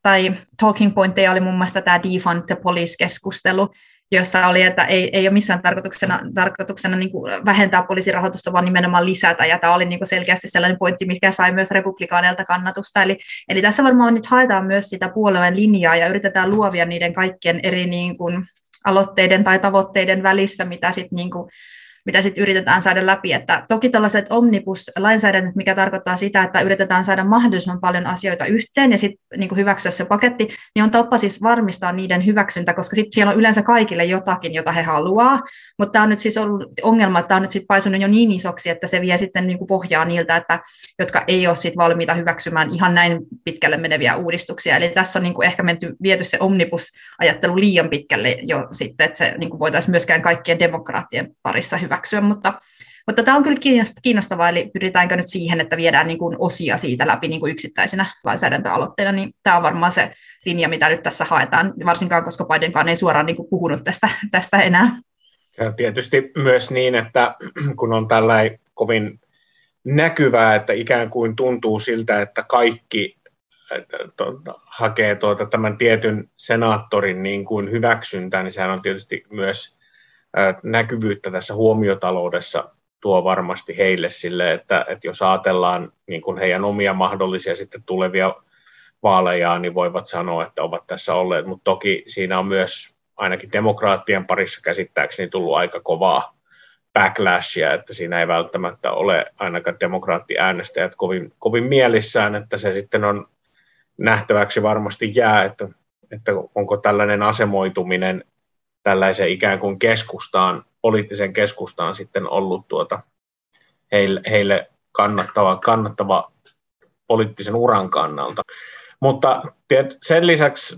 tai talking pointteja oli muun muassa tämä defund the police-keskustelu, jossa oli, että ei, ei ole missään tarkoituksena, tarkoituksena niin kuin vähentää poliisirahoitusta, vaan nimenomaan lisätä, ja tämä oli niin kuin selkeästi sellainen pointti, mikä sai myös republikaaneilta kannatusta. Eli, eli tässä varmaan nyt haetaan myös sitä puolueen linjaa ja yritetään luovia niiden kaikkien eri niin kuin, aloitteiden tai tavoitteiden välissä, mitä sitten niin mitä sitten yritetään saada läpi. Että toki tällaiset omnibus-lainsäädännöt, mikä tarkoittaa sitä, että yritetään saada mahdollisimman paljon asioita yhteen ja sitten niin hyväksyä se paketti, niin on tapa siis varmistaa niiden hyväksyntä, koska sitten siellä on yleensä kaikille jotakin, jota he haluaa. Mutta tämä on nyt siis ollut ongelma, että tämä on nyt sitten paisunut jo niin isoksi, että se vie sitten niin pohjaa niiltä, että, jotka ei ole sitten valmiita hyväksymään ihan näin pitkälle meneviä uudistuksia. Eli tässä on niin kuin ehkä menty, viety se omnibus-ajattelu liian pitkälle jo sitten, että se niin kuin voitaisiin myöskään kaikkien demokraattien parissa hyväksyä, mutta, mutta tämä on kyllä kiinnostavaa, eli pyritäänkö nyt siihen, että viedään niin kuin osia siitä läpi niin kuin yksittäisinä lainsäädäntöaloitteina, niin tämä on varmaan se linja, mitä nyt tässä haetaan, varsinkaan koska Bidenkaan ei suoraan niin kuin puhunut tästä, tästä enää. On tietysti myös niin, että kun on tällainen kovin näkyvää, että ikään kuin tuntuu siltä, että kaikki hakee tuota, tämän tietyn senaattorin niin kuin hyväksyntää, niin sehän on tietysti myös näkyvyyttä tässä huomiotaloudessa tuo varmasti heille sille, että, että jos ajatellaan niin kuin heidän omia mahdollisia sitten tulevia vaaleja, niin voivat sanoa, että ovat tässä olleet, mutta toki siinä on myös ainakin demokraattien parissa käsittääkseni tullut aika kovaa backlashia, että siinä ei välttämättä ole ainakaan demokraattiäänestäjät kovin, kovin mielissään, että se sitten on nähtäväksi varmasti jää, että, että onko tällainen asemoituminen tällaiseen ikään kuin keskustaan, poliittisen keskustaan sitten ollut tuota, heille, heille kannattava, kannattava poliittisen uran kannalta. Mutta sen lisäksi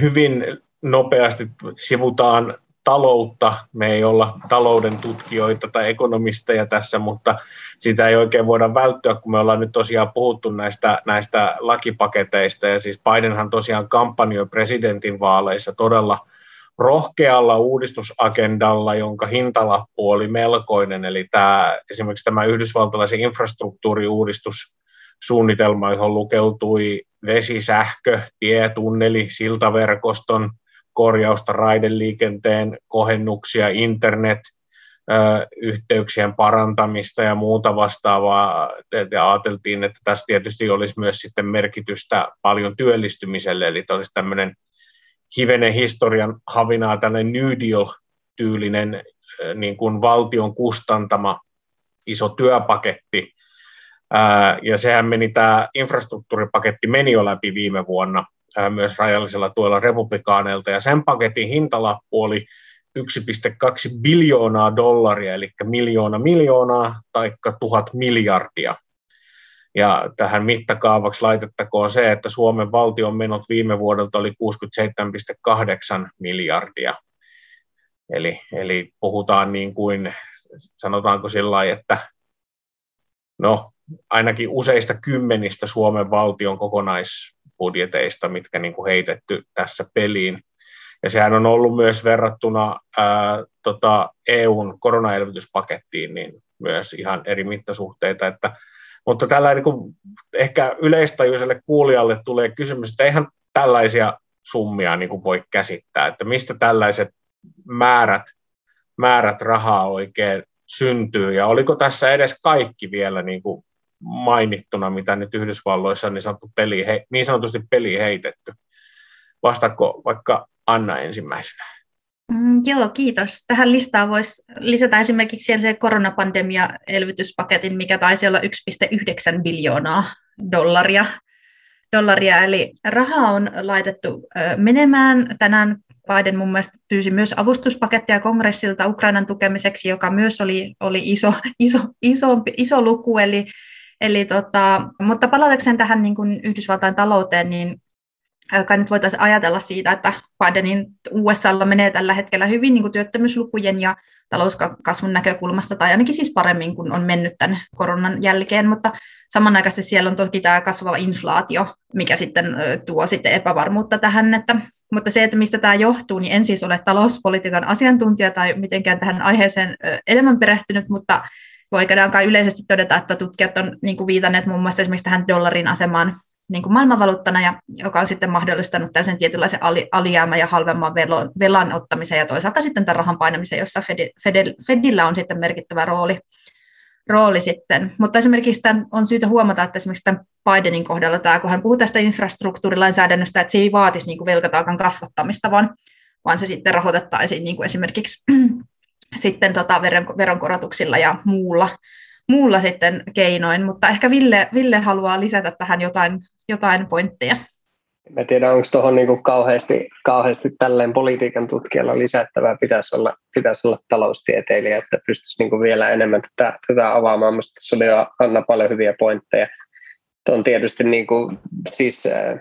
hyvin nopeasti sivutaan taloutta. Me ei olla talouden tutkijoita tai ekonomisteja tässä, mutta sitä ei oikein voida välttyä, kun me ollaan nyt tosiaan puhuttu näistä, näistä lakipaketeista. Ja siis Bidenhan tosiaan kampanjoi presidentin vaaleissa todella rohkealla uudistusagendalla, jonka hintalappu oli melkoinen, eli tämä, esimerkiksi tämä yhdysvaltalaisen infrastruktuuriuudistus suunnitelma, johon lukeutui vesi, sähkö, tie, tunneli, siltaverkoston korjausta, raideliikenteen kohennuksia, internet, yhteyksien parantamista ja muuta vastaavaa. Ja ajateltiin, että tässä tietysti olisi myös sitten merkitystä paljon työllistymiselle, eli olisi tämmöinen hivenen historian havinaa tällainen New Deal-tyylinen niin kuin valtion kustantama iso työpaketti, ja sehän meni, tämä infrastruktuuripaketti meni jo läpi viime vuonna myös rajallisella tuella republikaaneilta, ja sen paketin hintalappu oli 1,2 biljoonaa dollaria, eli miljoona miljoonaa, taikka tuhat miljardia. Ja tähän mittakaavaksi laitettakoon se, että Suomen valtion menot viime vuodelta oli 67,8 miljardia. Eli, eli puhutaan niin kuin, sanotaanko sillä että no, ainakin useista kymmenistä Suomen valtion kokonaisbudjeteista, mitkä niin kuin heitetty tässä peliin. Ja sehän on ollut myös verrattuna ää, tota EUn koronaelvytyspakettiin niin myös ihan eri mittasuhteita, että mutta tällä niin kuin ehkä yleistajuiselle kuulijalle tulee kysymys, että eihän tällaisia summia niin kuin voi käsittää, että mistä tällaiset määrät, määrät rahaa oikein syntyy, ja oliko tässä edes kaikki vielä niin kuin mainittuna, mitä nyt Yhdysvalloissa on niin, sanottu peli, niin sanotusti peli heitetty. Vastaako vaikka Anna ensimmäisenä? Mm, joo, kiitos. Tähän listaan voisi lisätä esimerkiksi se koronapandemia-elvytyspaketin, mikä taisi olla 1,9 biljoonaa dollaria. dollaria. Eli rahaa on laitettu menemään. Tänään Biden mun mielestä pyysi myös avustuspakettia kongressilta Ukrainan tukemiseksi, joka myös oli, oli iso, iso, iso, iso luku. Eli, eli tota, mutta palatakseen tähän niin kuin Yhdysvaltain talouteen, niin kai nyt voitaisiin ajatella siitä, että Bidenin USAlla menee tällä hetkellä hyvin niin kuin työttömyyslukujen ja talouskasvun näkökulmasta, tai ainakin siis paremmin kuin on mennyt tämän koronan jälkeen, mutta samanaikaisesti siellä on toki tämä kasvava inflaatio, mikä sitten tuo sitten epävarmuutta tähän, että, mutta se, että mistä tämä johtuu, niin en siis ole talouspolitiikan asiantuntija tai mitenkään tähän aiheeseen enemmän perehtynyt, mutta voidaan kai yleisesti todeta, että tutkijat on niin kuin viitanneet muun muassa esimerkiksi tähän dollarin asemaan niin kuin maailmanvaluuttana, ja joka on sitten mahdollistanut tällaisen tietynlaisen alijäämän ja halvemman velan ottamisen ja toisaalta sitten tämän rahan painamisen, jossa Fed, Fedillä on sitten merkittävä rooli, rooli sitten. Mutta esimerkiksi tämän on syytä huomata, että esimerkiksi tämän Bidenin kohdalla tämä, kun hän puhuu tästä infrastruktuurilainsäädännöstä, että se ei vaatisi niin kuin velkataakan kasvattamista, vaan, vaan se sitten rahoitettaisiin niin kuin esimerkiksi sitten tota veronkorotuksilla ja muulla, muulla sitten keinoin, mutta ehkä Ville, Ville haluaa lisätä tähän jotain, jotain pointteja. Mä tiedän, onko tuohon niinku kauheasti, kauheasti tälleen politiikan tutkijalla lisättävää. Pitäisi olla, pitäisi olla taloustieteilijä, että pystyisi niinku vielä enemmän tätä, tätä avaamaan. Mielestäni se oli jo Anna paljon hyviä pointteja. Tuo on tietysti niinku, siis, äh,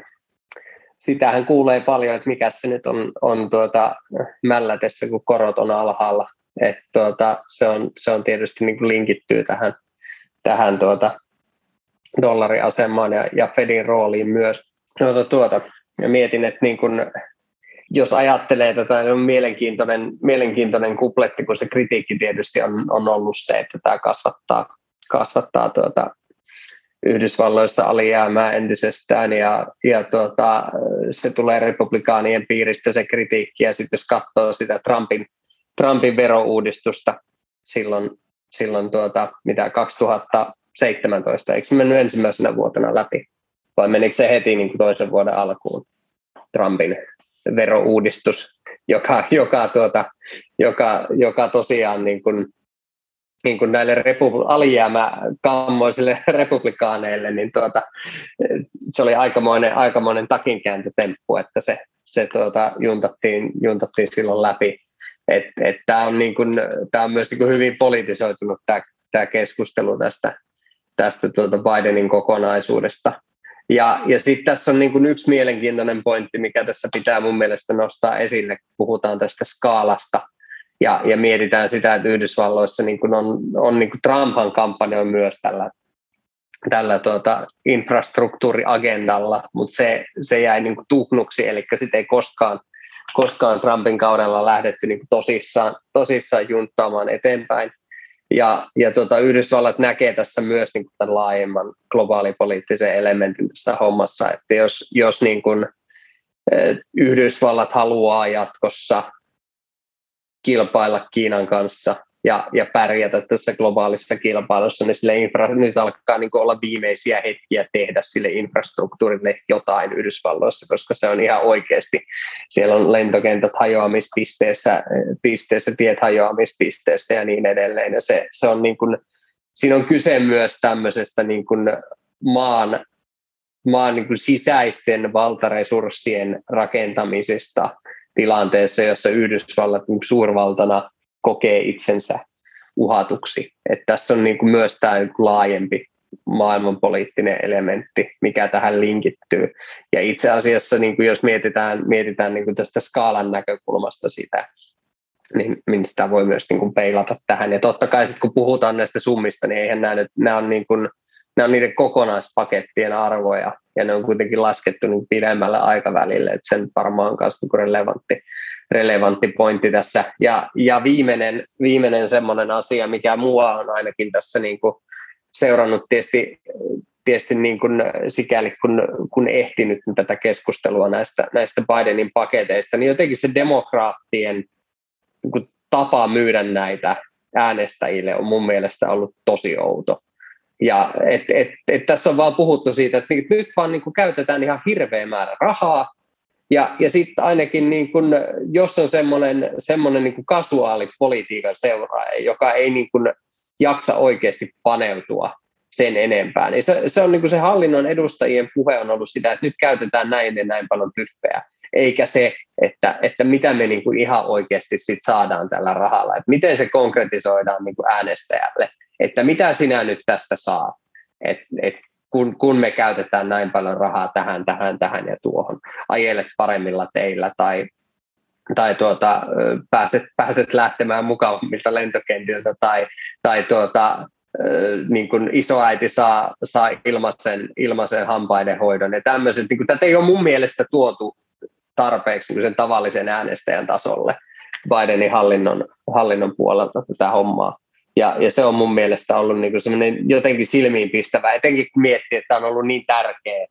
sitähän kuulee paljon, että mikä se nyt on, on tuota, mällätessä, kun korot on alhaalla. Et tuota, se, on, se on tietysti niinku linkittyy tähän, tähän tuota, dollariasemaan ja, ja Fedin rooliin myös tuota, tuota. Ja mietin, että niin kun, jos ajattelee tätä, niin on mielenkiintoinen, mielenkiintoinen kupletti, kun se kritiikki tietysti on, on ollut se, että tämä kasvattaa, kasvattaa tuota, Yhdysvalloissa alijäämää entisestään ja, ja tuota, se tulee republikaanien piiristä se kritiikki ja sitten jos katsoo sitä Trumpin, Trumpin verouudistusta silloin, silloin tuota, mitä 2017, eikö se mennyt ensimmäisenä vuotena läpi? vai menikö se heti niin kuin toisen vuoden alkuun Trumpin verouudistus, joka, joka, tuota, joka, joka tosiaan niin kuin, niin kuin näille repu, alijäämäkammoisille republikaaneille, niin tuota, se oli aikamoinen, aikamoinen takinkääntötemppu, että se, se tuota, juntattiin, juntattiin silloin läpi. Tämä on, niin tää on myös niin hyvin politisoitunut tämä, keskustelu tästä, tästä tuota Bidenin kokonaisuudesta. Ja, ja sitten tässä on niin kuin yksi mielenkiintoinen pointti, mikä tässä pitää mun mielestä nostaa esille, kun puhutaan tästä skaalasta ja, ja mietitään sitä, että Yhdysvalloissa niin kuin on, on niin kuin Trumpan kampanja myös tällä, tällä tuota infrastruktuuriagendalla, mutta se, se jäi niin kuin tuhnuksi, eli sitten ei koskaan, koskaan Trumpin kaudella lähdetty niin tosissaan, tosissaan junttaamaan eteenpäin. Ja, ja tuota, Yhdysvallat näkee tässä myös niin kuin tämän laajemman globaalipoliittisen elementin tässä hommassa, että jos, jos niin kuin, Yhdysvallat haluaa jatkossa kilpailla Kiinan kanssa ja, ja pärjätä tässä globaalissa kilpailussa, niin sille infra, nyt alkaa niin olla viimeisiä hetkiä tehdä sille infrastruktuurille jotain Yhdysvalloissa, koska se on ihan oikeasti, siellä on lentokentät hajoamispisteessä, pisteessä, tiet hajoamispisteessä ja niin edelleen, ja se, se on niin kuin, siinä on kyse myös tämmöisestä niin kuin maan, maan niin kuin sisäisten valtaresurssien rakentamisesta tilanteessa, jossa Yhdysvallat niin suurvaltana kokee itsensä uhatuksi. Et tässä on niin kuin myös tämä laajempi maailmanpoliittinen elementti, mikä tähän linkittyy. Ja itse asiassa, niin kuin jos mietitään, mietitään niin kuin tästä skaalan näkökulmasta sitä, niin, niin sitä voi myös niin kuin peilata tähän. Ja totta kai sitten kun puhutaan näistä summista, niin eihän nämä, nyt, nämä on niin kuin, nämä on niiden kokonaispakettien arvoja, ja ne on kuitenkin laskettu niin pidemmälle aikavälille, että sen varmaan on myös niin relevantti, relevantti pointti tässä. Ja, ja viimeinen, viimeinen semmoinen asia, mikä mua on ainakin tässä niin kuin seurannut tietysti, tietysti niin kuin sikäli kun, kun ehtinyt tätä keskustelua näistä, näistä Bidenin paketeista, niin jotenkin se demokraattien niin kuin tapa myydä näitä äänestäjille on mun mielestä ollut tosi outo. Ja et, et, et tässä on vaan puhuttu siitä, että nyt vaan niin kuin käytetään ihan hirveä määrä rahaa, ja, ja sitten ainakin, niin kun, jos on semmoinen, semmoinen niin kasuaali politiikan seuraaja, joka ei niin kun jaksa oikeasti paneutua sen enempää, niin se, se on niin se hallinnon edustajien puhe on ollut sitä, että nyt käytetään näin ja näin paljon tyffejä, eikä se, että, että mitä me niin kuin ihan oikeasti sit saadaan tällä rahalla, että miten se konkretisoidaan niin kuin äänestäjälle, että mitä sinä nyt tästä saat, et, et kun, kun me käytetään näin paljon rahaa tähän, tähän, tähän ja tuohon, ajelet paremmilla teillä tai, tai tuota, pääset, pääset lähtemään mukavammilta lentokentiltä tai, tai tuota, niin kuin isoäiti saa, saa ilmaisen, ilmaisen hampaiden hoidon ja tämmöiset. Niin kuin, tätä ei ole mun mielestä tuotu tarpeeksi niin sen tavallisen äänestäjän tasolle Bidenin hallinnon, hallinnon puolelta tätä hommaa. Ja, ja se on mun mielestä ollut niin semmoinen jotenkin silmiinpistävä, etenkin kun miettii, että on ollut niin tärkeä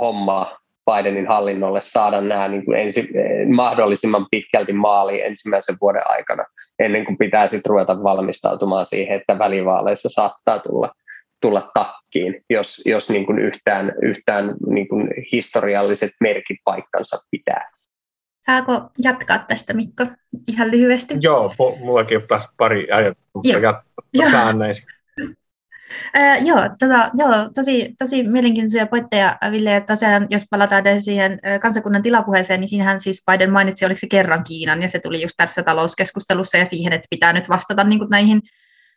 homma Bidenin hallinnolle saada nämä niin kuin ensi, mahdollisimman pitkälti maaliin ensimmäisen vuoden aikana, ennen kuin pitää sitten ruveta valmistautumaan siihen, että välivaaleissa saattaa tulla, tulla takkiin, jos, jos niin kuin yhtään, yhtään niin kuin historialliset merkit paikkansa pitää. Saako jatkaa tästä, Mikko, ihan lyhyesti? Joo, mullakin on taas pari ajatusta, mutta jatkaa säännöisin. Äh, joo, tota, joo, tosi, tosi mielenkiintoisia pointteja, Ville. Ja tosiaan, jos palataan siihen kansakunnan tilapuheeseen, niin siinähän siis Biden mainitsi, oliko se kerran Kiinan, ja se tuli just tässä talouskeskustelussa ja siihen, että pitää nyt vastata niin kuin näihin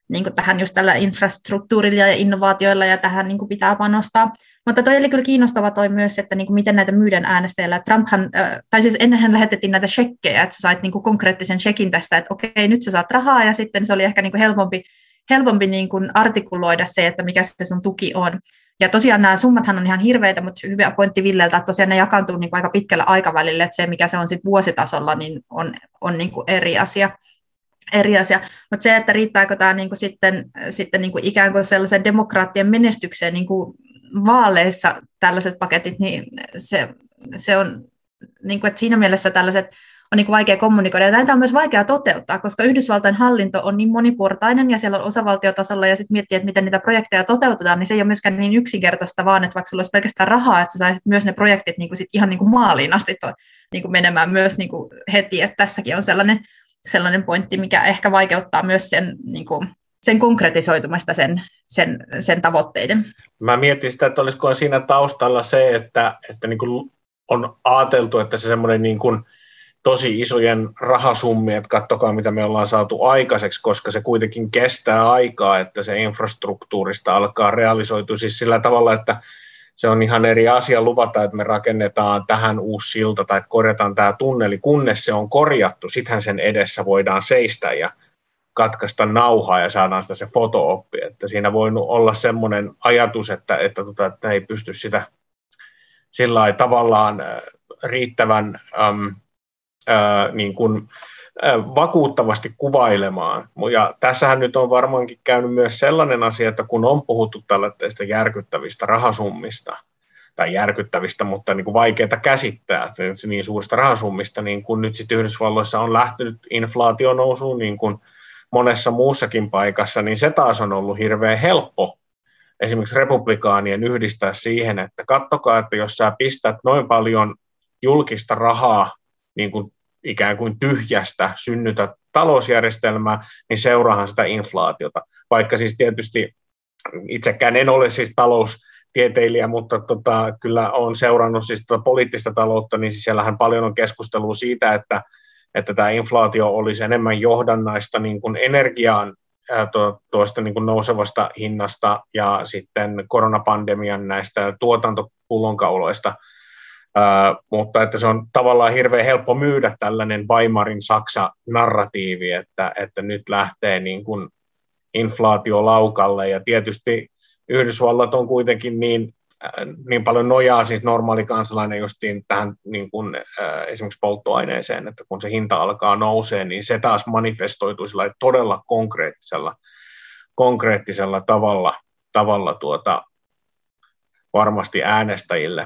niin kuin tähän just tällä infrastruktuurilla ja innovaatioilla ja tähän niin kuin pitää panostaa. Mutta toi oli kyllä kiinnostava toi myös, että niin kuin miten näitä myydään äänestäjillä. Trumphan, tai siis ennenhän lähetettiin näitä shekkejä, että sä sait niin kuin konkreettisen shekin tässä, että okei, nyt sä saat rahaa, ja sitten se oli ehkä niin kuin helpompi, helpompi niin kuin artikuloida se, että mikä se sun tuki on. Ja tosiaan nämä summathan on ihan hirveitä, mutta hyvä pointti Villeltä, että tosiaan ne jakaantuu niin kuin aika pitkällä aikavälillä, että se mikä se on sitten vuositasolla, niin on, on niin kuin eri asia eri asia. Mutta se, että riittääkö tämä niinku sitten, sitten niinku ikään kuin sellaisen demokraattien menestykseen niinku vaaleissa tällaiset paketit, niin se, se on, niinku, että siinä mielessä tällaiset on niin vaikea kommunikoida. Ja näitä on myös vaikea toteuttaa, koska Yhdysvaltain hallinto on niin moniportainen ja siellä on osavaltiotasolla ja sitten miettii, että miten niitä projekteja toteutetaan, niin se ei ole myöskään niin yksinkertaista, vaan että vaikka sulla olisi pelkästään rahaa, että sä saisit myös ne projektit niin kuin sit ihan niin kuin maaliin asti to, niin kuin menemään myös niin kuin heti, että tässäkin on sellainen sellainen pointti, mikä ehkä vaikeuttaa myös sen, niin kuin, sen konkretisoitumista sen, sen, sen tavoitteiden. Mä mietin sitä, että olisiko siinä taustalla se, että, että niin kuin on ajateltu, että se semmoinen niin kuin tosi isojen rahasummia, että katsokaa mitä me ollaan saatu aikaiseksi, koska se kuitenkin kestää aikaa, että se infrastruktuurista alkaa realisoitua siis sillä tavalla, että se on ihan eri asia luvata, että me rakennetaan tähän uusi silta tai korjataan tämä tunneli, kunnes se on korjattu, sittenhän sen edessä voidaan seistä ja katkaista nauhaa ja saadaan sitä se fotooppi. Että siinä voi olla semmoinen ajatus, että, että, tota, että ei pysty sitä sillä tavallaan riittävän äm, ää, niin kuin, vakuuttavasti kuvailemaan. Ja tässähän nyt on varmaankin käynyt myös sellainen asia, että kun on puhuttu tällaista järkyttävistä rahasummista, tai järkyttävistä, mutta niin vaikeita käsittää niin suurista rahasummista, niin kun nyt sitten Yhdysvalloissa on lähtenyt inflaatio nousuun, niin kuin monessa muussakin paikassa, niin se taas on ollut hirveän helppo esimerkiksi republikaanien yhdistää siihen, että kattokaa, että jos sä pistät noin paljon julkista rahaa niin kuin ikään kuin tyhjästä synnytä talousjärjestelmää, niin seuraahan sitä inflaatiota. Vaikka siis tietysti itsekään en ole siis taloustieteilijä, mutta tota, kyllä olen seurannut siis tota poliittista taloutta, niin siis siellähän paljon on keskustelua siitä, että, että tämä inflaatio olisi enemmän johdannaista niin kuin energiaan tuosta niin kuin nousevasta hinnasta ja sitten koronapandemian näistä tuotantopullonkauloista – mutta että se on tavallaan hirveän helppo myydä tällainen Weimarin Saksa-narratiivi, että, että nyt lähtee niin kuin inflaatio laukalle. Ja tietysti Yhdysvallat on kuitenkin niin, niin paljon nojaa siis normaali kansalainen justiin tähän niin kuin, äh, esimerkiksi polttoaineeseen, että kun se hinta alkaa nousee, niin se taas manifestoituu sillä todella konkreettisella, konkreettisella tavalla, tavalla tuota, varmasti äänestäjille.